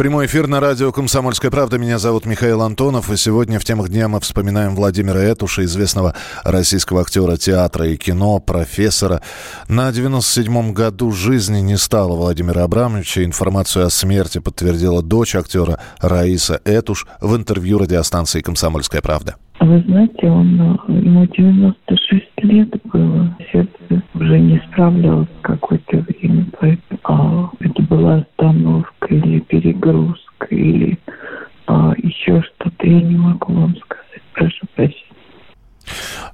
Прямой эфир на радио «Комсомольская правда». Меня зовут Михаил Антонов. И сегодня в темах дня мы вспоминаем Владимира Этуша, известного российского актера театра и кино, профессора. На 97-м году жизни не стало Владимира Абрамовича. Информацию о смерти подтвердила дочь актера Раиса Этуш в интервью радиостанции «Комсомольская правда». Вы знаете, он, ему 96 лет было. Сердце уже не справлялось какое-то время. Поэтому а, это была остановка или перегрузка, или а, еще что-то. Я не могу вам сказать. Прошу прощения.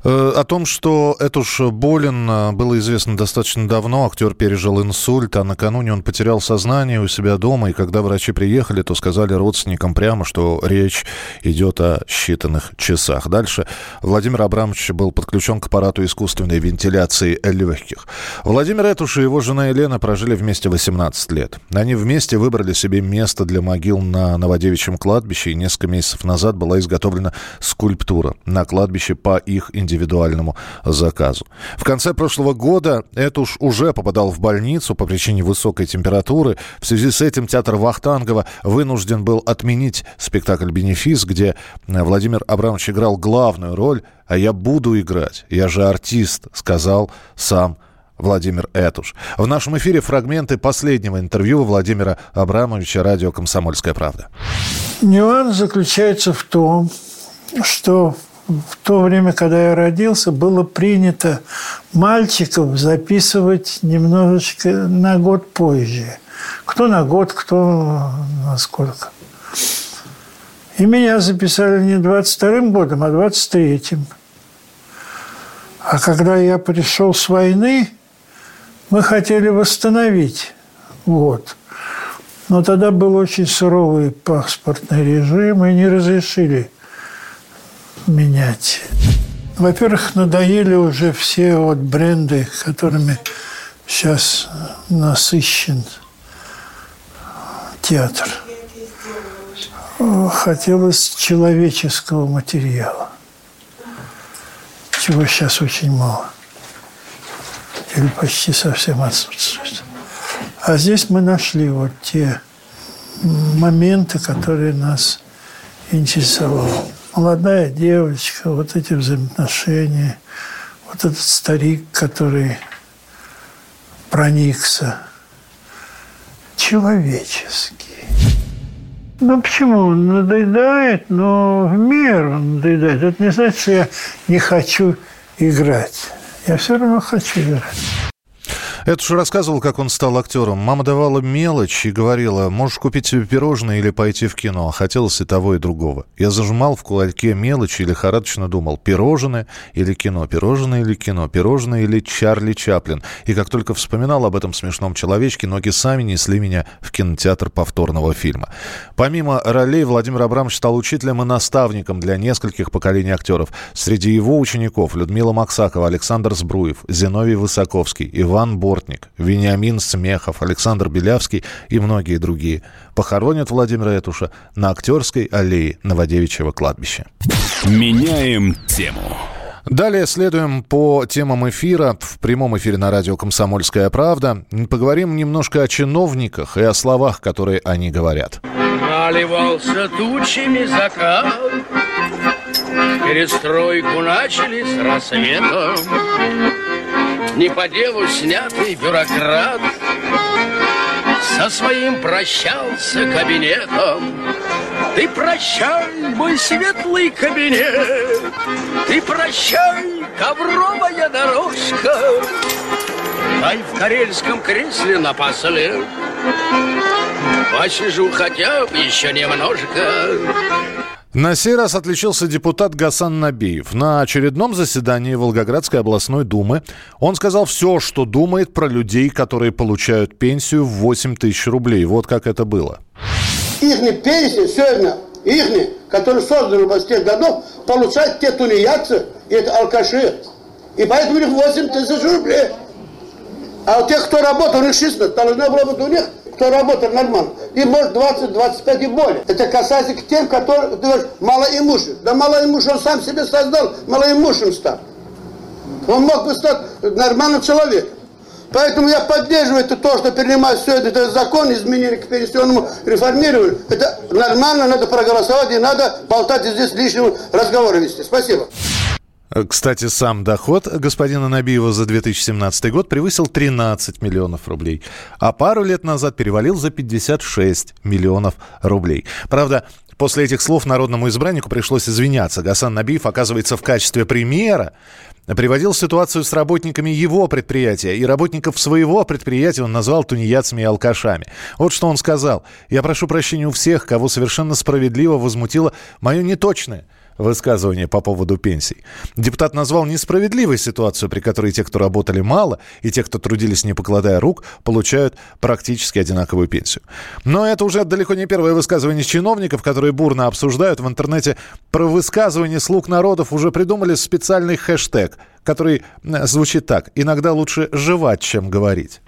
Э, о том, что Этуш болен, э, было известно достаточно давно. Актер пережил инсульт, а накануне он потерял сознание у себя дома. И когда врачи приехали, то сказали родственникам прямо, что речь идет о считанных часах. Дальше Владимир Абрамович был подключен к аппарату искусственной вентиляции легких. Владимир Этуш и его жена Елена прожили вместе 18 лет. Они вместе выбрали себе место для могил на Новодевичьем кладбище, и несколько месяцев назад была изготовлена скульптура на кладбище по их индивидуальному заказу. В конце прошлого года Этуш уже попадал в больницу по причине высокой температуры. В связи с этим театр Вахтангова вынужден был отменить спектакль «Бенефис», где Владимир Абрамович играл главную роль, а я буду играть, я же артист, сказал сам Владимир Этуш. В нашем эфире фрагменты последнего интервью Владимира Абрамовича радио «Комсомольская правда». Нюанс заключается в том, что в то время, когда я родился, было принято мальчиков записывать немножечко на год позже. Кто на год, кто на сколько. И меня записали не 22-м годом, а 23-м. А когда я пришел с войны, мы хотели восстановить год. Но тогда был очень суровый паспортный режим, и не разрешили менять. Во-первых, надоели уже все вот бренды, которыми сейчас насыщен театр. Хотелось человеческого материала, чего сейчас очень мало. Или почти совсем отсутствует. А здесь мы нашли вот те моменты, которые нас интересовали молодая девочка, вот эти взаимоотношения, вот этот старик, который проникся человеческий. Ну почему? Он надоедает, но в меру он надоедает. Это не значит, что я не хочу играть. Я все равно хочу играть. Это же рассказывал, как он стал актером. Мама давала мелочь и говорила, можешь купить себе пирожное или пойти в кино. А хотелось и того, и другого. Я зажимал в кулаке мелочи и лихорадочно думал, пирожное или кино, пирожное или кино, пирожное или Чарли Чаплин. И как только вспоминал об этом смешном человечке, ноги сами несли меня в кинотеатр повторного фильма. Помимо ролей, Владимир Абрамович стал учителем и наставником для нескольких поколений актеров. Среди его учеников Людмила Максакова, Александр Сбруев, Зиновий Высоковский, Иван Бор Бортник, Вениамин Смехов, Александр Белявский и многие другие. Похоронят Владимира Этуша на Актерской аллее Новодевичьего кладбища. Меняем тему. Далее следуем по темам эфира в прямом эфире на радио «Комсомольская правда». Поговорим немножко о чиновниках и о словах, которые они говорят. Наливался тучами закат, Перестройку начали с рассветом не по делу снятый бюрократ. Со своим прощался кабинетом. Ты прощай, мой светлый кабинет. Ты прощай, ковровая дорожка. Дай в карельском кресле напослед Посижу хотя бы еще немножко на сей раз отличился депутат Гасан Набиев. На очередном заседании Волгоградской областной думы он сказал все, что думает про людей, которые получают пенсию в 8 тысяч рублей. Вот как это было. Их пенсия сегодня, их, которые созданы в тех годов, получают те тунеядцы и это алкаши. И поэтому у них 8 тысяч рублей. А у тех, кто работал, у них 16, должно было быть у них кто работает нормально, и может 20-25 и более. Это касается к тем, которые, ты говоришь, малоимущих. Да малоимущий он сам себе создал малоимущим стал. Он мог бы стать нормальным человеком. Поэтому я поддерживаю это то, что принимать все это, этот закон, изменили к пенсионному реформированию. Это нормально, надо проголосовать, и надо болтать здесь лишнего разговора вести. Спасибо. Кстати, сам доход господина Набиева за 2017 год превысил 13 миллионов рублей, а пару лет назад перевалил за 56 миллионов рублей. Правда, После этих слов народному избраннику пришлось извиняться. Гасан Набиев, оказывается, в качестве примера приводил ситуацию с работниками его предприятия. И работников своего предприятия он назвал тунеядцами и алкашами. Вот что он сказал. «Я прошу прощения у всех, кого совершенно справедливо возмутило мое неточное высказывание по поводу пенсий. Депутат назвал несправедливой ситуацию, при которой те, кто работали мало, и те, кто трудились не покладая рук, получают практически одинаковую пенсию. Но это уже далеко не первое высказывание чиновников, которые бурно обсуждают в интернете. Про высказывание слуг народов уже придумали специальный хэштег, который э, звучит так. «Иногда лучше жевать, чем говорить».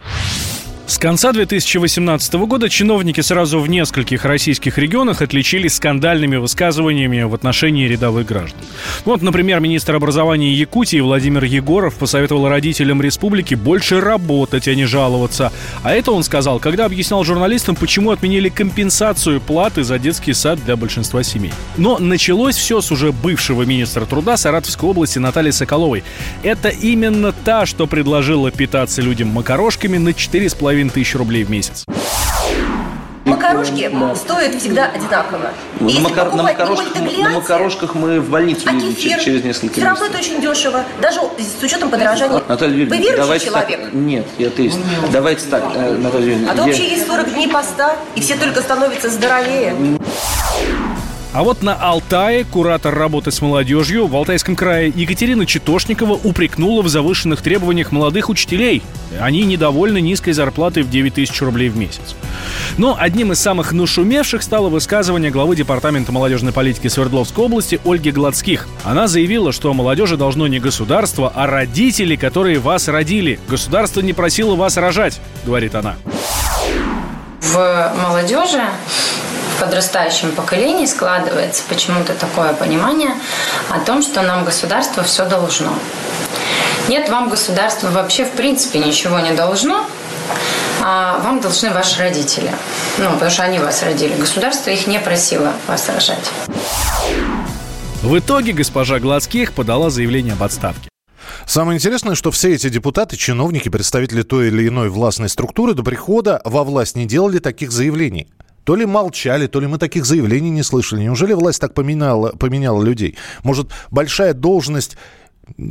С конца 2018 года чиновники сразу в нескольких российских регионах отличились скандальными высказываниями в отношении рядовых граждан. Вот, например, министр образования Якутии Владимир Егоров посоветовал родителям республики больше работать, а не жаловаться. А это он сказал, когда объяснял журналистам, почему отменили компенсацию платы за детский сад для большинства семей. Но началось все с уже бывшего министра труда Саратовской области Натальи Соколовой. Это именно та, что предложила питаться людям макарошками на 4,5 половиной тысяч рублей в месяц. Макарошки стоят всегда одинаково. Ну, на, макар... на, макарошках, на макарошках мы в больницу а едем кефир? через несколько Все равно это очень дешево, даже с учетом подорожания. Наталья Юрьевна, Вы верующий давайте человек? Так... Нет, я атеист. Давайте так, э, Наталья Юрьевна. А то вообще есть 40 дней поста, и все только становятся здоровее. А вот на Алтае куратор работы с молодежью в Алтайском крае Екатерина Читошникова упрекнула в завышенных требованиях молодых учителей. Они недовольны низкой зарплатой в 9 тысяч рублей в месяц. Но одним из самых нашумевших стало высказывание главы Департамента молодежной политики Свердловской области Ольги Гладских. Она заявила, что молодежи должно не государство, а родители, которые вас родили. Государство не просило вас рожать, говорит она. В молодежи подрастающем поколении складывается почему-то такое понимание о том, что нам государство все должно. Нет, вам государство вообще в принципе ничего не должно, а вам должны ваши родители. Ну, потому что они вас родили. Государство их не просило вас рожать. В итоге госпожа Гладских подала заявление об отставке. Самое интересное, что все эти депутаты, чиновники, представители той или иной властной структуры до прихода во власть не делали таких заявлений. То ли молчали, то ли мы таких заявлений не слышали. Неужели власть так поменяла, поменяла людей? Может, большая должность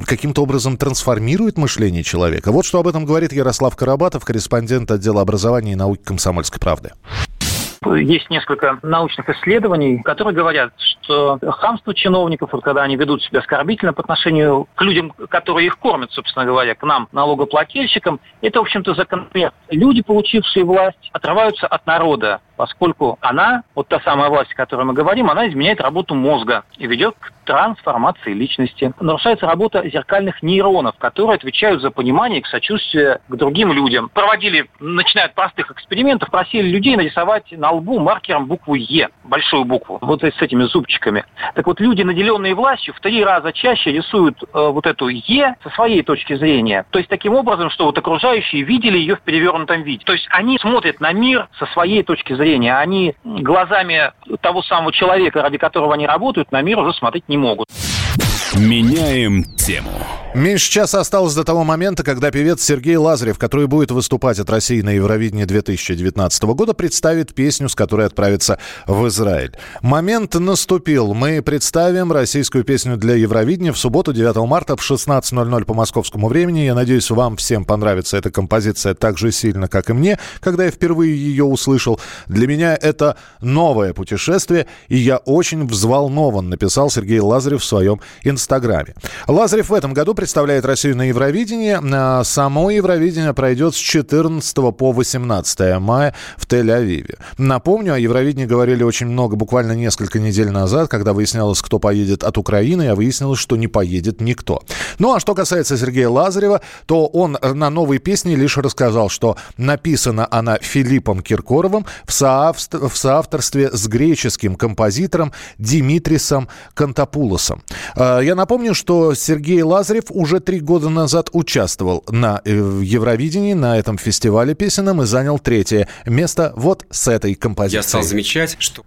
каким-то образом трансформирует мышление человека? Вот что об этом говорит Ярослав Карабатов, корреспондент отдела образования и науки «Комсомольской правды». Есть несколько научных исследований, которые говорят, что хамство чиновников, вот когда они ведут себя оскорбительно по отношению к людям, которые их кормят, собственно говоря, к нам, налогоплательщикам, это, в общем-то, закономерно. Люди, получившие власть, отрываются от народа, поскольку она, вот та самая власть, о которой мы говорим, она изменяет работу мозга и ведет к трансформации личности. Нарушается работа зеркальных нейронов, которые отвечают за понимание и к сочувствию к другим людям. Проводили, начиная от простых экспериментов, просили людей нарисовать на лбу маркером букву «Е», большую букву, вот с этими зубчиками. Так вот, люди, наделенные властью, в три раза чаще рисуют э, вот эту «Е» со своей точки зрения. То есть таким образом, что вот окружающие видели ее в перевернутом виде. То есть они смотрят на мир со своей точки зрения. Они глазами того самого человека, ради которого они работают, на мир уже смотреть не могут. Меняем тему. Меньше часа осталось до того момента, когда певец Сергей Лазарев, который будет выступать от России на Евровидении 2019 года, представит песню, с которой отправится в Израиль. Момент наступил. Мы представим российскую песню для Евровидения в субботу, 9 марта в 16.00 по московскому времени. Я надеюсь, вам всем понравится эта композиция так же сильно, как и мне, когда я впервые ее услышал. Для меня это новое путешествие, и я очень взволнован, написал Сергей Лазарев в своем инстаграме. Лазарев в этом году представляет Россию на Евровидении. А само Евровидение пройдет с 14 по 18 мая в Тель-Авиве. Напомню, о Евровидении говорили очень много буквально несколько недель назад, когда выяснялось, кто поедет от Украины, а выяснилось, что не поедет никто. Ну а что касается Сергея Лазарева, то он на новой песне лишь рассказал, что написана она Филиппом Киркоровым в, соавторстве, в соавторстве с греческим композитором Димитрисом Кантапулосом. А, я напомню, что Сергей Лазарев уже три года назад участвовал на э, Евровидении, на этом фестивале песенном и занял третье место вот с этой композицией. Я стал замечать, что...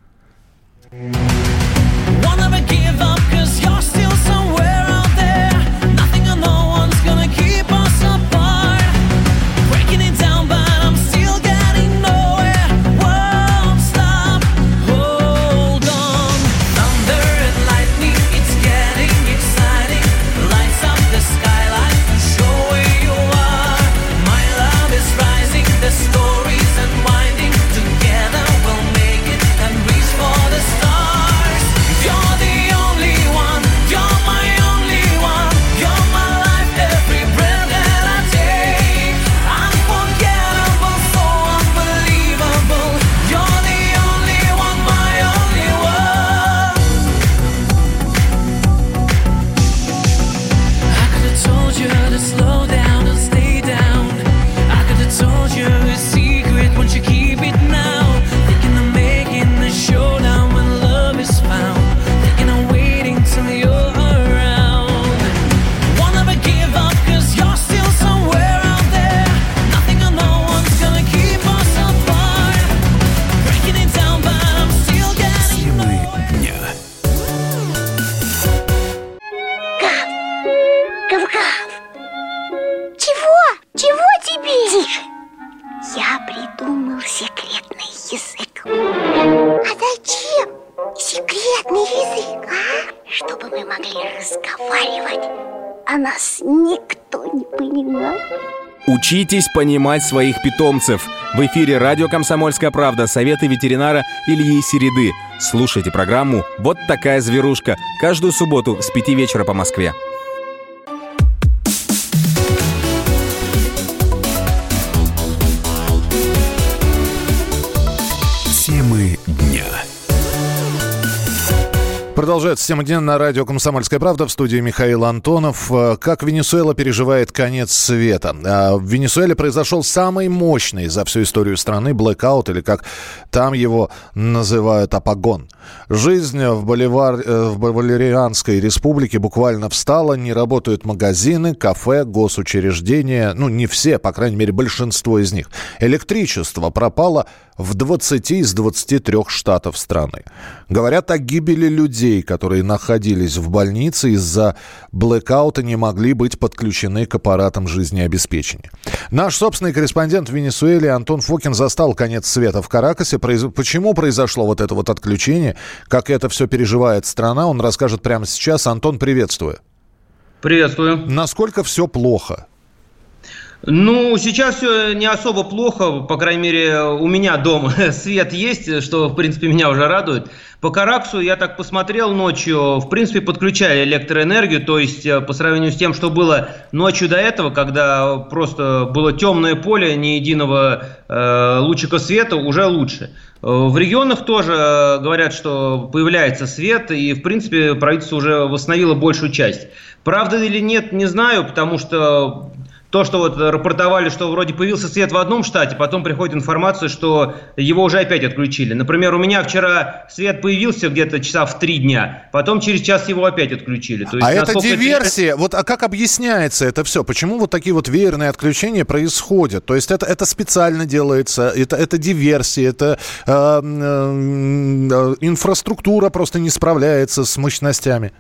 Учитесь понимать своих питомцев. В эфире радио «Комсомольская правда» советы ветеринара Ильи Середы. Слушайте программу «Вот такая зверушка» каждую субботу с 5 вечера по Москве. Продолжается тема дня на радио «Комсомольская правда» в студии Михаил Антонов. Э, как Венесуэла переживает конец света? Э, в Венесуэле произошел самый мощный за всю историю страны блэкаут, или как там его называют апагон. Жизнь в, Боливар, э, в Боливарианской республике буквально встала, не работают магазины, кафе, госучреждения, ну не все, по крайней мере большинство из них. Электричество пропало в 20 из 23 штатов страны. Говорят о гибели людей, которые находились в больнице из-за блэкаута, не могли быть подключены к аппаратам жизнеобеспечения. Наш собственный корреспондент в Венесуэле Антон Фокин застал конец света в Каракасе. Почему произошло вот это вот отключение, как это все переживает страна, он расскажет прямо сейчас. Антон, приветствую. Приветствую. Насколько все плохо? Ну, сейчас все не особо плохо, по крайней мере, у меня дома свет есть, что, в принципе, меня уже радует. По Караксу я так посмотрел ночью, в принципе, подключали электроэнергию, то есть э, по сравнению с тем, что было ночью до этого, когда просто было темное поле, ни единого э, лучика света, уже лучше. Э, в регионах тоже э, говорят, что появляется свет, и, в принципе, правительство уже восстановило большую часть. Правда или нет, не знаю, потому что то, что вот рапортовали, что вроде появился свет в одном штате, потом приходит информация, что его уже опять отключили. Например, у меня вчера свет появился где-то часа в три дня, потом через час его опять отключили. То есть, а это диверсия. Это... Вот а как объясняется это все? Почему вот такие вот веерные отключения происходят? То есть это, это специально делается, это, это диверсия, это э, э, инфраструктура просто не справляется с мощностями?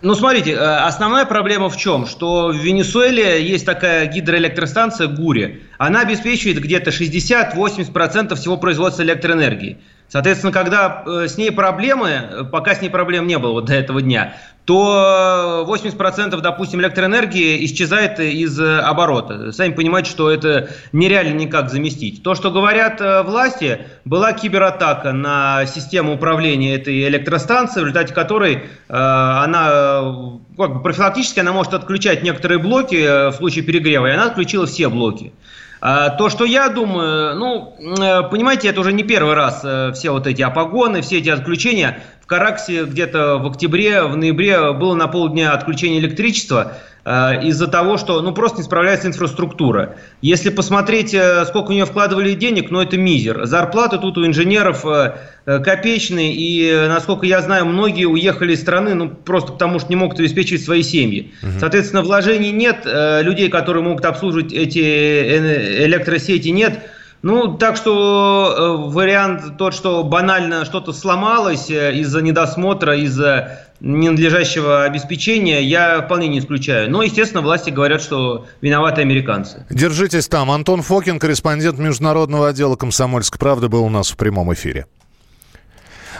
Ну, смотрите, э, основная проблема в чем? Что в Венесуэле есть такая гидроэлектростанция ГУРИ. Она обеспечивает где-то 60-80% всего производства электроэнергии. Соответственно, когда э, с ней проблемы, э, пока с ней проблем не было вот до этого дня, то 80%, допустим, электроэнергии исчезает из оборота. Сами понимаете, что это нереально никак заместить. То, что говорят власти, была кибератака на систему управления этой электростанции, в результате которой э, она как бы профилактически она может отключать некоторые блоки в случае перегрева, и она отключила все блоки. А, то, что я думаю, ну, э, понимаете, это уже не первый раз э, все вот эти апогоны, все эти отключения. Караксе где-то в октябре, в ноябре было на полдня отключение электричества э, из-за того, что ну, просто не справляется инфраструктура. Если посмотреть, э, сколько у нее вкладывали денег, ну это мизер. Зарплаты тут у инженеров э, копеечные, и, насколько я знаю, многие уехали из страны ну, просто потому, что не могут обеспечивать свои семьи. Угу. Соответственно, вложений нет, людей, которые могут обслуживать эти электросети, нет. Ну, так что э, вариант тот, что банально что-то сломалось э, из-за недосмотра, из-за ненадлежащего обеспечения, я вполне не исключаю. Но, естественно, власти говорят, что виноваты американцы. Держитесь там. Антон Фокин, корреспондент Международного отдела «Комсомольской правды», был у нас в прямом эфире.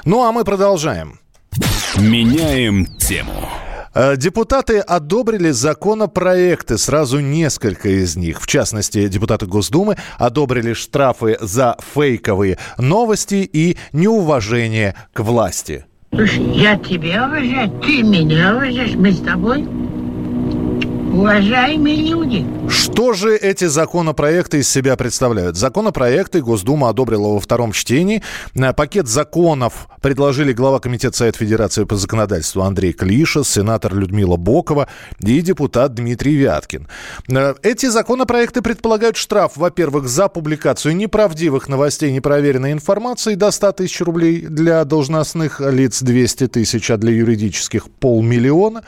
Ну, а мы продолжаем. Меняем тему. Э, депутаты одобрили законопроекты, сразу несколько из них. В частности, депутаты Госдумы одобрили штрафы за фейковые новости и неуважение к власти. Слушай, я тебя уважаю, ты меня уважаешь, мы с тобой Уважаемые люди. Что же эти законопроекты из себя представляют? Законопроекты Госдума одобрила во втором чтении. Пакет законов предложили глава Комитета Совета Федерации по законодательству Андрей Клиша, сенатор Людмила Бокова и депутат Дмитрий Вяткин. Эти законопроекты предполагают штраф, во-первых, за публикацию неправдивых новостей, непроверенной информации до 100 тысяч рублей для должностных лиц 200 тысяч, а для юридических полмиллиона.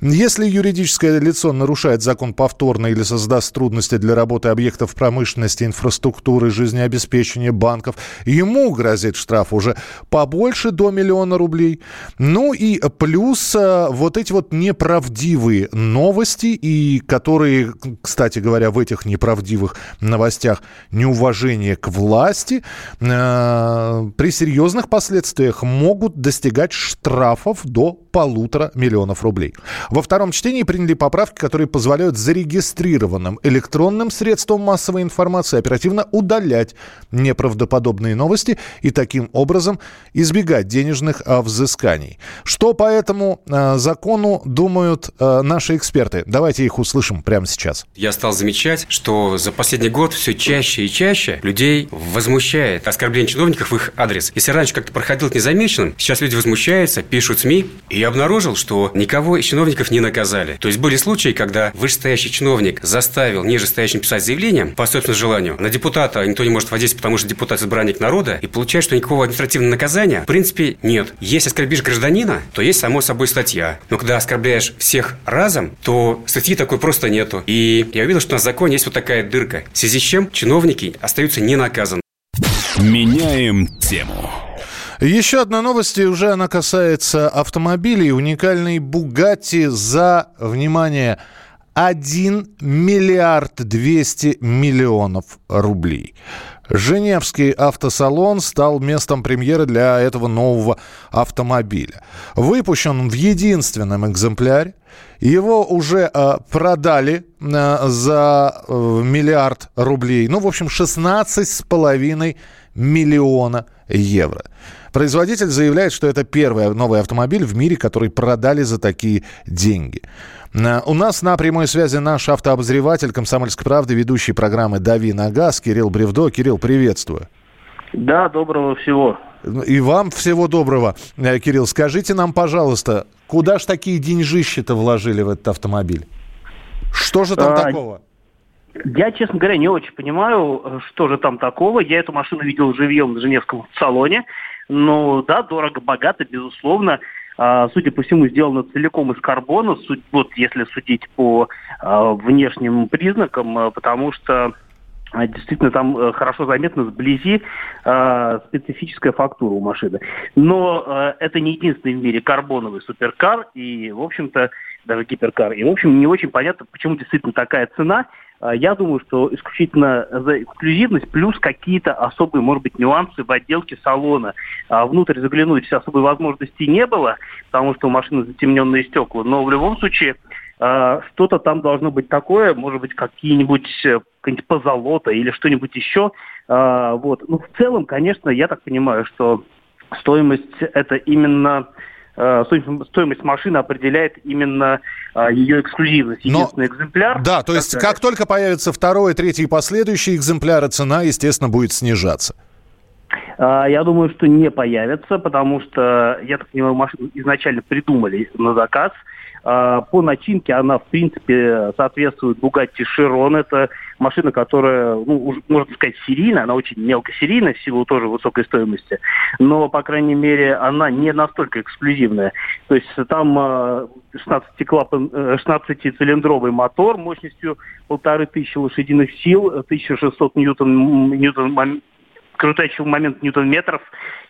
Если юридическое лицо нарушает нарушает закон повторно или создаст трудности для работы объектов промышленности, инфраструктуры, жизнеобеспечения банков, ему грозит штраф уже побольше до миллиона рублей. Ну и плюс э, вот эти вот неправдивые новости, и которые, кстати говоря, в этих неправдивых новостях неуважение к власти, э, при серьезных последствиях могут достигать штрафов до полутора миллионов рублей. Во втором чтении приняли поправки, которые которые позволяют зарегистрированным электронным средствам массовой информации оперативно удалять неправдоподобные новости и таким образом избегать денежных а, взысканий. Что по этому э, закону думают э, наши эксперты? Давайте их услышим прямо сейчас. Я стал замечать, что за последний год все чаще и чаще людей возмущает оскорбление чиновников в их адрес. Если раньше как-то проходил незамеченным, сейчас люди возмущаются, пишут СМИ, и я обнаружил, что никого из чиновников не наказали. То есть были случаи, когда когда вышестоящий чиновник заставил нижестоящим писать заявление по собственному желанию, на депутата никто не может воздействовать, потому что депутат избранник народа, и получается, что никакого административного наказания в принципе нет. Если оскорбишь гражданина, то есть само собой статья. Но когда оскорбляешь всех разом, то статьи такой просто нету. И я увидел, что на законе есть вот такая дырка, в связи с чем чиновники остаются не наказаны. Меняем тему. Еще одна новость, и уже она касается автомобилей. Уникальный Бугатти за, внимание, 1 миллиард 200 миллионов рублей. Женевский автосалон стал местом премьеры для этого нового автомобиля. Выпущен в единственном экземпляре. Его уже э, продали э, за э, миллиард рублей. Ну, в общем, 16,5 миллиона евро. Производитель заявляет, что это первый новый автомобиль в мире, который продали за такие деньги. Э, у нас на прямой связи наш автообозреватель «Комсомольской правды», ведущий программы «Дави на газ» Кирилл Бревдо. Кирилл, приветствую. Да, доброго всего. И вам всего доброго. Э, Кирилл, скажите нам, пожалуйста, куда ж такие деньжищи-то вложили в этот автомобиль? Что же там а, такого? Я, честно говоря, не очень понимаю, что же там такого. Я эту машину видел живьем в Женевском салоне. Ну да, дорого-богато, безусловно. А, судя по всему, сделано целиком из карбона, вот если судить по а, внешним признакам, а, потому что действительно там э, хорошо заметно сблизи э, специфическая фактура у машины. Но это не единственный в мире карбоновый суперкар и, в общем-то, даже гиперкар. И, в общем, не очень понятно, почему действительно такая цена. А, я думаю, что исключительно за эксклюзивность плюс какие-то особые, может быть, нюансы в отделке салона. А, внутрь заглянуть особой возможности не было, потому что у машины затемненные стекла. Но в любом случае а, что-то там должно быть такое, может быть, какие-нибудь э, какие-нибудь позолота или что-нибудь еще. Вот. Ну, в целом, конечно, я так понимаю, что стоимость это именно стоимость машины определяет именно э, ее эксклюзивность, единственный Но, экземпляр. Да, то есть как только появится второй, третий и последующие экземпляры, цена, естественно, будет снижаться. А, я думаю, что не появятся, потому что, я так понимаю, машину изначально придумали на заказ – по начинке она, в принципе, соответствует Bugatti Chiron. Это машина, которая, ну, можно сказать, серийная, она очень мелкосерийная в силу тоже высокой стоимости, но, по крайней мере, она не настолько эксклюзивная. То есть там 16-цилиндровый э, мотор мощностью полторы тысячи лошадиных сил, 1600 ньютон, ньютон крутящий момент ньютон-метров.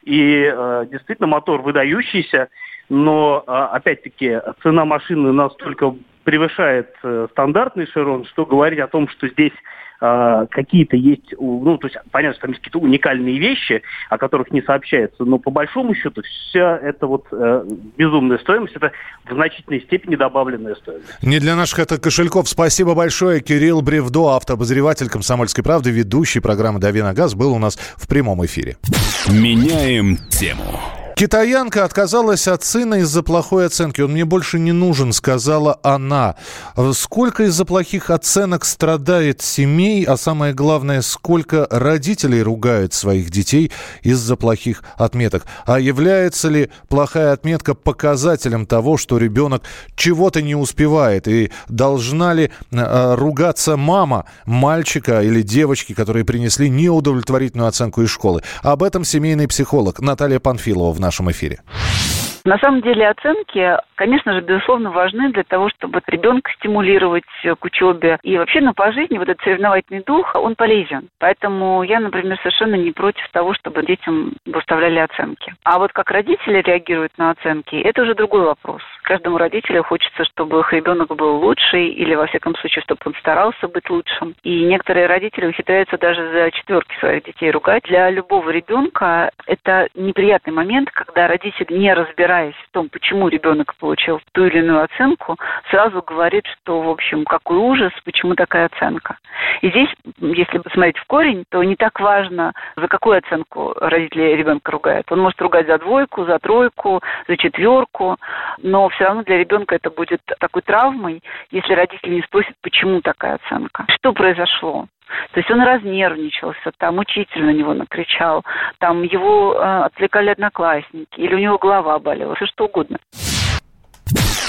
И э, действительно мотор выдающийся но, а, опять-таки, цена машины настолько превышает э, стандартный Широн, что говорить о том, что здесь э, какие-то есть, ну, то есть, понятно, что там есть какие-то уникальные вещи, о которых не сообщается, но по большому счету вся эта вот э, безумная стоимость, это в значительной степени добавленная стоимость. Не для наших это кошельков. Спасибо большое. Кирилл Бревдо, автообозреватель «Комсомольской правды», ведущий программы «Дави на газ», был у нас в прямом эфире. Меняем тему. Китаянка отказалась от сына из-за плохой оценки. Он мне больше не нужен, сказала она. Сколько из-за плохих оценок страдает семей, а самое главное, сколько родителей ругают своих детей из-за плохих отметок. А является ли плохая отметка показателем того, что ребенок чего-то не успевает? И должна ли э, ругаться мама мальчика или девочки, которые принесли неудовлетворительную оценку из школы? Об этом семейный психолог Наталья Панфилова нашем эфире. На самом деле оценки, конечно же, безусловно, важны для того, чтобы ребенка стимулировать к учебе. И вообще, ну, по жизни вот этот соревновательный дух, он полезен. Поэтому я, например, совершенно не против того, чтобы детям выставляли оценки. А вот как родители реагируют на оценки, это уже другой вопрос. Каждому родителю хочется, чтобы их ребенок был лучший, или, во всяком случае, чтобы он старался быть лучшим. И некоторые родители ухитряются даже за четверки своих детей ругать. Для любого ребенка это неприятный момент, когда родитель не разбирается разбираясь в том, почему ребенок получил ту или иную оценку, сразу говорит, что, в общем, какой ужас, почему такая оценка. И здесь, если посмотреть в корень, то не так важно, за какую оценку родители ребенка ругают. Он может ругать за двойку, за тройку, за четверку, но все равно для ребенка это будет такой травмой, если родители не спросят, почему такая оценка. Что произошло? То есть он разнервничался, там учитель на него накричал, там его э, отвлекали одноклассники, или у него голова болела, все что угодно.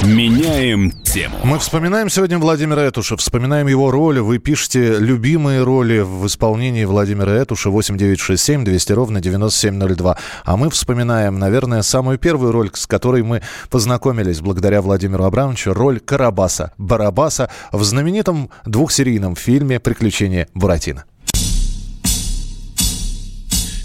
Меняем тему. Мы вспоминаем сегодня Владимира Этуша, вспоминаем его роли. Вы пишете любимые роли в исполнении Владимира Этуша 8967 200 ровно 9702. А мы вспоминаем, наверное, самую первую роль, с которой мы познакомились благодаря Владимиру Абрамовичу, роль Карабаса, Барабаса в знаменитом двухсерийном фильме «Приключения Буратино».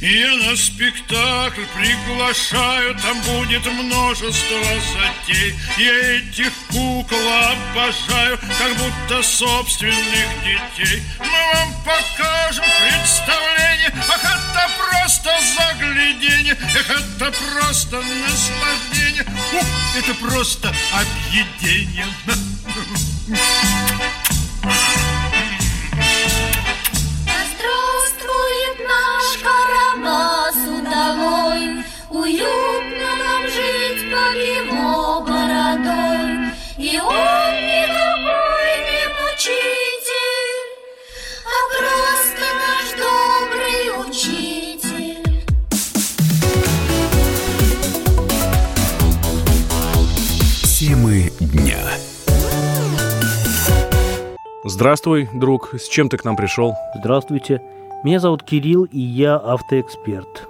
Я на спектакль приглашаю, там будет множество затей. Я этих кукол обожаю, как будто собственных детей. Мы вам покажем представление, ах, это просто заглядение, эх, это просто наслаждение, ух, это просто объедение. Уютно нам жить под его бородой. И он никакой не мучитель, а просто наш добрый учитель. Темы дня. Здравствуй, друг. С чем ты к нам пришел? Здравствуйте. Меня зовут Кирилл, и я автоэксперт.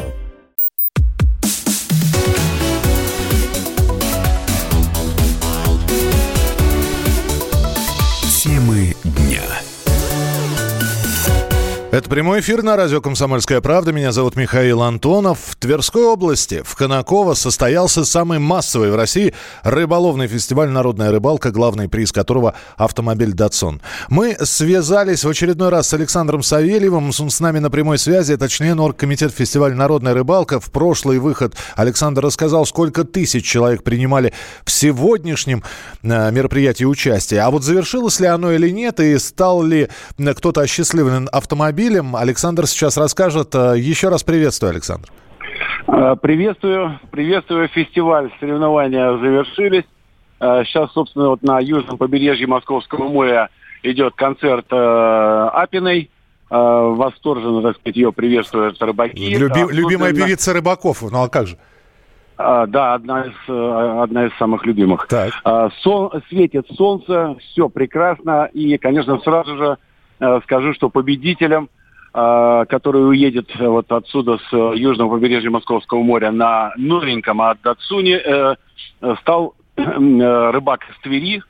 Это прямой эфир на радио «Комсомольская правда». Меня зовут Михаил Антонов. В Тверской области, в Конаково, состоялся самый массовый в России рыболовный фестиваль «Народная рыбалка», главный приз которого – автомобиль «Датсон». Мы связались в очередной раз с Александром Савельевым. Он с нами на прямой связи. Это член оргкомитета фестиваля «Народная рыбалка». В прошлый выход Александр рассказал, сколько тысяч человек принимали в сегодняшнем э, мероприятии участие. А вот завершилось ли оно или нет, и стал ли э, кто-то осчастливлен автомобилем, автомобилем. Александр сейчас расскажет. Э, еще раз приветствую, Александр. Э, приветствую. Приветствую. Фестиваль, соревнования завершились. Э, сейчас, собственно, вот на южном побережье Московского моря идет концерт Апиной. Восторженно, так сказать, ее приветствуют рыбаки. Люби, а, любимая певица рыбаков. Ну а как же? А, да, одна из, одна из самых любимых. Так. А, сон, светит солнце, все прекрасно. И, конечно, сразу же Э, скажу, что победителем, э, который уедет э, вот отсюда с южного побережья Московского моря на новеньком от Датсуни, стал рыбак из Твери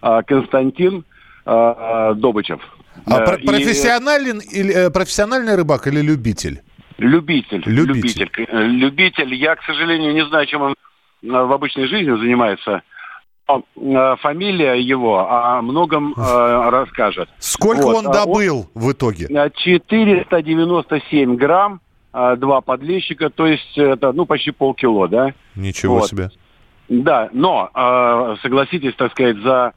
Константин Добычев. А и... профессионален, или, профессиональный рыбак или любитель? Любитель. Любитель. Любитель. Любитель. Я, к сожалению, не знаю, чем он в обычной жизни занимается. Э, фамилия его о многом э, расскажет. Сколько вот. он а добыл он, в итоге? 497 грамм, э, два подлещика, то есть это ну почти полкило, да? Ничего вот. себе. Да, но э, согласитесь, так сказать, за Э,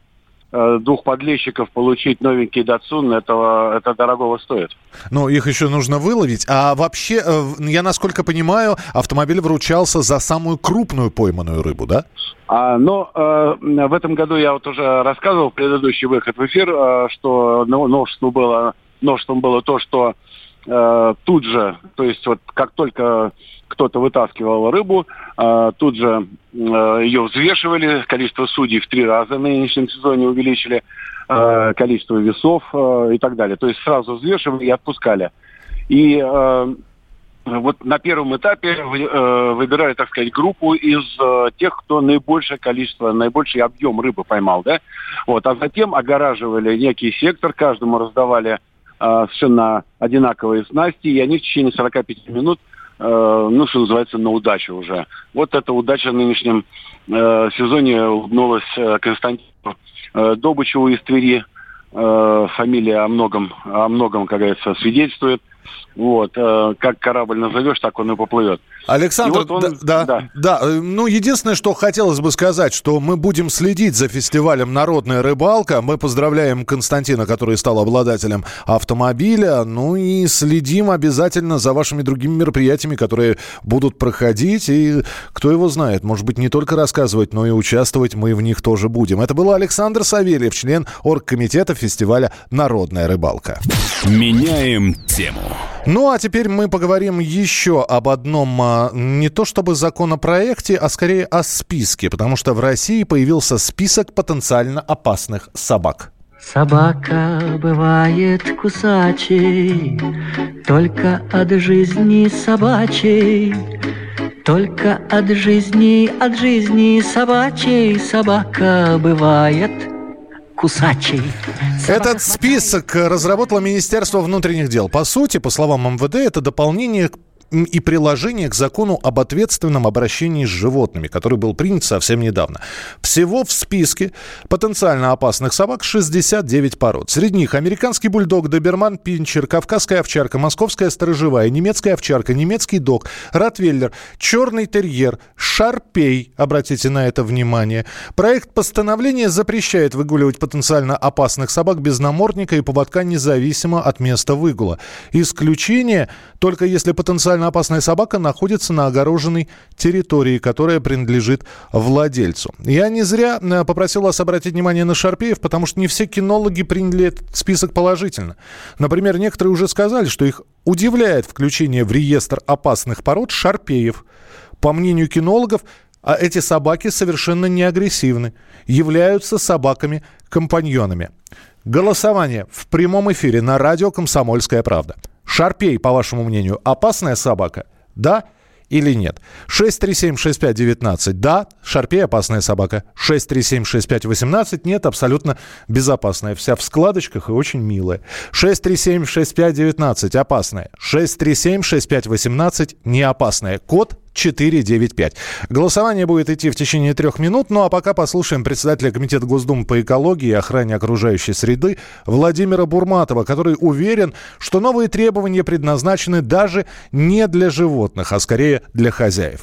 двух подлещиков получить новенький Датсун, этого, это дорогого стоит. Ну, их еще нужно выловить. А вообще, э, я насколько понимаю, автомобиль вручался за самую крупную пойманную рыбу, да? А, но э, в этом году я вот уже рассказывал в предыдущий выход в эфир, э, что новшеством было, новшеством было то, что э, тут же, то есть вот как только кто-то вытаскивал рыбу, э, тут же э, ее взвешивали, количество судей в три раза в нынешнем сезоне увеличили, э, количество весов э, и так далее. То есть сразу взвешивали и отпускали. И э, вот на первом этапе э, выбирали, так сказать, группу из э, тех, кто наибольшее количество, наибольший объем рыбы поймал, да? Вот, а затем огораживали некий сектор, каждому раздавали э, совершенно одинаковые снасти, и они в течение 45 минут Э, ну, что называется, на удачу уже. Вот эта удача в нынешнем э, сезоне улыбнулась э, Константину э, Добычеву из Твери. Фамилия о многом, о многом, как говорится, свидетельствует. Вот, э, как корабль назовешь, так он и поплывет. Александр, и вот он, да, да, да, э, ну единственное, что хотелось бы сказать, что мы будем следить за фестивалем «Народная рыбалка». Мы поздравляем Константина, который стал обладателем автомобиля. Ну и следим обязательно за вашими другими мероприятиями, которые будут проходить. И кто его знает, может быть, не только рассказывать, но и участвовать мы в них тоже будем. Это был Александр Савельев, член оргкомитета фестиваля «Народная рыбалка». Меняем тему. Ну а теперь мы поговорим еще об одном, а, не то чтобы законопроекте, а скорее о списке, потому что в России появился список потенциально опасных собак. Собака бывает кусачей, только от жизни собачей. Только от жизни, от жизни собачей собака бывает кусачей. Этот список разработало Министерство внутренних дел. По сути, по словам МВД, это дополнение к и приложение к закону об ответственном обращении с животными, который был принят совсем недавно. Всего в списке потенциально опасных собак 69 пород. Среди них американский бульдог, доберман, пинчер, кавказская овчарка, московская сторожевая, немецкая овчарка, немецкий дог, ротвейлер, черный терьер, шарпей, обратите на это внимание. Проект постановления запрещает выгуливать потенциально опасных собак без намордника и поводка независимо от места выгула. Исключение только если потенциально потенциально опасная собака находится на огороженной территории, которая принадлежит владельцу. Я не зря э, попросил вас обратить внимание на шарпеев, потому что не все кинологи приняли этот список положительно. Например, некоторые уже сказали, что их удивляет включение в реестр опасных пород шарпеев. По мнению кинологов, а эти собаки совершенно не агрессивны, являются собаками-компаньонами. Голосование в прямом эфире на радио «Комсомольская правда». Шарпей, по вашему мнению, опасная собака? Да или нет? 6376519. Да, Шарпей опасная собака. 6376518. Нет, абсолютно безопасная. Вся в складочках и очень милая. 6376519. Опасная. 6376518. Не опасная. Код 495. Голосование будет идти в течение трех минут. Ну а пока послушаем председателя Комитета Госдумы по экологии и охране окружающей среды Владимира Бурматова, который уверен, что новые требования предназначены даже не для животных, а скорее для хозяев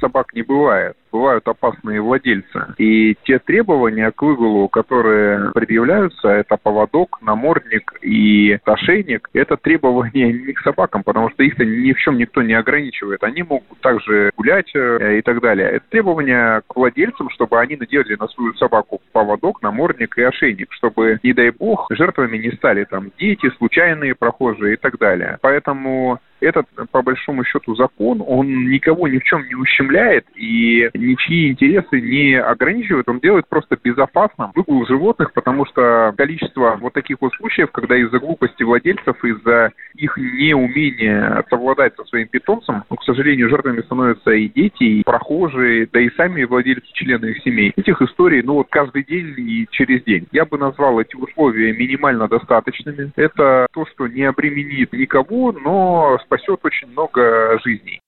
собак не бывает. Бывают опасные владельцы. И те требования к выгулу, которые предъявляются, это поводок, намордник и ошейник, это требования не к собакам, потому что их ни в чем никто не ограничивает. Они могут также гулять э, и так далее. Это требования к владельцам, чтобы они надели на свою собаку поводок, намордник и ошейник, чтобы, не дай бог, жертвами не стали там дети, случайные прохожие и так далее. Поэтому этот, по большому счету, закон, он никого ни в чем не ущемляет и ничьи интересы не ограничивает. Он делает просто безопасным выгул животных, потому что количество вот таких вот случаев, когда из-за глупости владельцев, из-за их неумения совладать со своим питомцем, ну, к сожалению, жертвами становятся и дети, и прохожие, да и сами владельцы, члены их семей. Этих историй, ну вот каждый день и через день. Я бы назвал эти условия минимально достаточными. Это то, что не обременит никого, но спасет очень много жизней.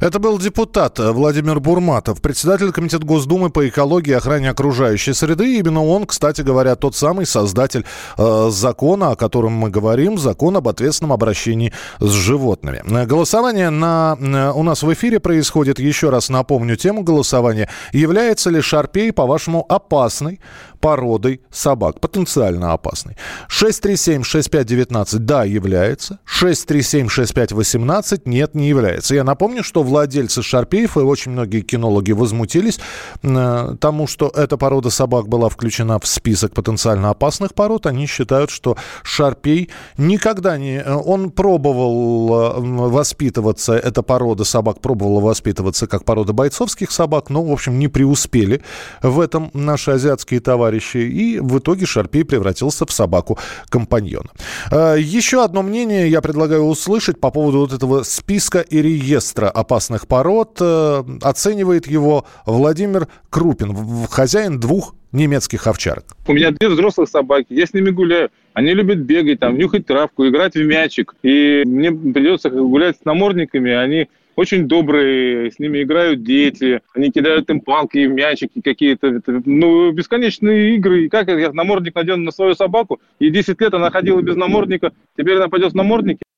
Это был депутат Владимир Бурматов, председатель Комитета Госдумы по экологии и охране окружающей среды. Именно он, кстати говоря, тот самый создатель э, закона, о котором мы говорим, закон об ответственном обращении с животными. Голосование на, э, у нас в эфире происходит. Еще раз напомню тему голосования. Является ли Шарпей, по-вашему, опасной породой собак, потенциально опасной? 637-6519 да, является. 637-6518 нет, не является. Я напомню, что владельцы шарпеев и очень многие кинологи возмутились э, тому, что эта порода собак была включена в список потенциально опасных пород. Они считают, что шарпей никогда не... Э, он пробовал э, воспитываться, эта порода собак пробовала воспитываться как порода бойцовских собак, но, в общем, не преуспели в этом наши азиатские товарищи. И в итоге шарпей превратился в собаку-компаньона. Э, еще одно мнение я предлагаю услышать по поводу вот этого списка и реестра опасных пород. Э, оценивает его Владимир Крупин, хозяин двух немецких овчарок. У меня две взрослых собаки, я с ними гуляю. Они любят бегать, там, нюхать травку, играть в мячик. И мне придется гулять с намордниками, они очень добрые, с ними играют дети, они кидают им палки мячики какие-то, ну, бесконечные игры. И как я намордник надену на свою собаку, и 10 лет она ходила без намордника, теперь она пойдет с намордники, а,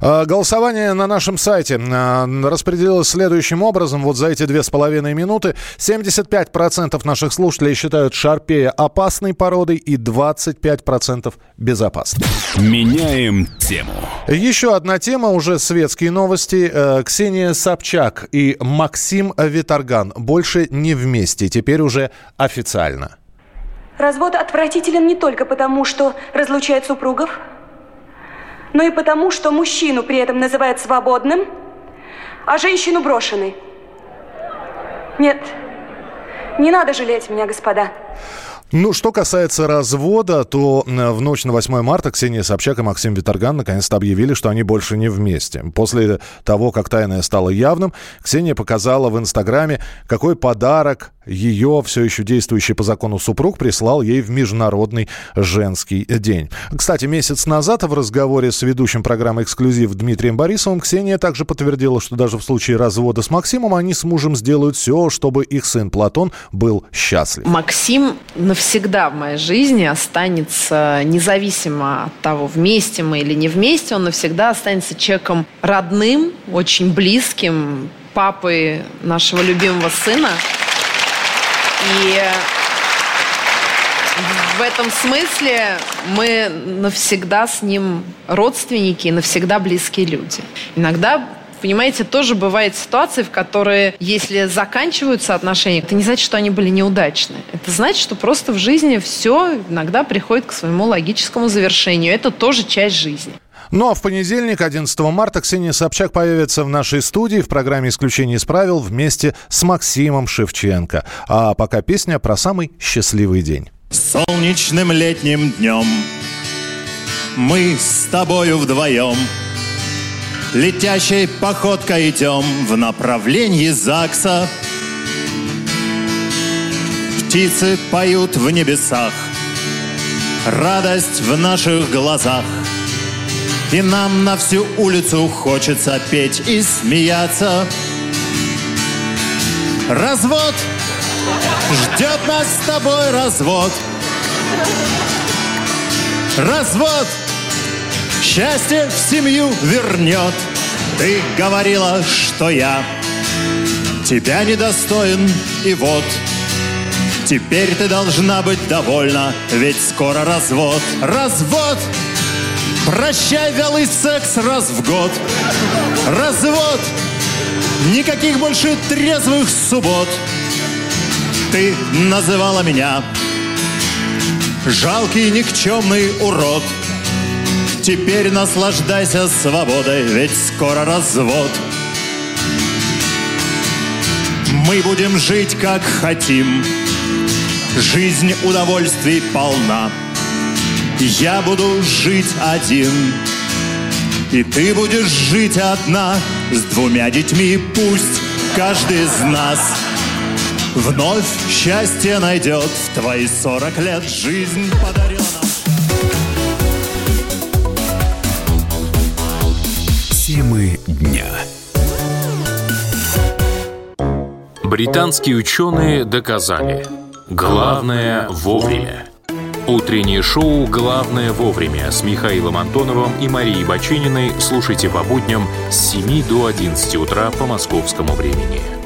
голосование на нашем сайте а, распределилось следующим образом. Вот за эти две с половиной минуты 75% наших слушателей считают Шарпея опасной породой и 25% безопасной. Меняем тему. Еще одна тема, уже светские новости. Э, Ксения Собчак и Максим Виторган больше не вместе, теперь уже официально. Развод отвратителен не только потому, что разлучает супругов, но и потому, что мужчину при этом называют свободным, а женщину брошенной. Нет, не надо жалеть меня, господа. Ну, что касается развода, то в ночь на 8 марта Ксения Собчак и Максим Виторган наконец-то объявили, что они больше не вместе. После того, как тайное стало явным, Ксения показала в Инстаграме, какой подарок ее все еще действующий по закону супруг прислал ей в Международный женский день. Кстати, месяц назад в разговоре с ведущим программы «Эксклюзив» Дмитрием Борисовым Ксения также подтвердила, что даже в случае развода с Максимом они с мужем сделают все, чтобы их сын Платон был счастлив. Максим навсегда в моей жизни останется, независимо от того, вместе мы или не вместе, он навсегда останется человеком родным, очень близким, папой нашего любимого сына. И в этом смысле мы навсегда с ним родственники навсегда близкие люди. Иногда Понимаете, тоже бывают ситуации, в которые, если заканчиваются отношения, это не значит, что они были неудачны. Это значит, что просто в жизни все иногда приходит к своему логическому завершению. Это тоже часть жизни. Ну а в понедельник, 11 марта, Ксения Собчак появится в нашей студии в программе «Исключение из правил» вместе с Максимом Шевченко. А пока песня про самый счастливый день. Солнечным летним днем мы с тобою вдвоем Летящей походкой идем в направлении ЗАГСа. Птицы поют в небесах, радость в наших глазах. И нам на всю улицу хочется петь и смеяться. Развод! Ждет нас с тобой развод. Развод! Счастье в семью вернет. Ты говорила, что я тебя недостоин, и вот Теперь ты должна быть довольна, ведь скоро развод. Развод! Прощай вялый секс раз в год. Развод! Никаких больше трезвых суббот. Ты называла меня жалкий никчемный урод. Теперь наслаждайся свободой, ведь скоро развод. Мы будем жить как хотим, Жизнь удовольствий полна. Я буду жить один, и ты будешь жить одна с двумя детьми. Пусть каждый из нас вновь счастье найдет в твои сорок лет. Жизнь подарена. Темы дня. Британские ученые доказали – Главное вовремя. Утреннее шоу «Главное вовремя» с Михаилом Антоновым и Марией Бачининой слушайте по будням с 7 до 11 утра по московскому времени.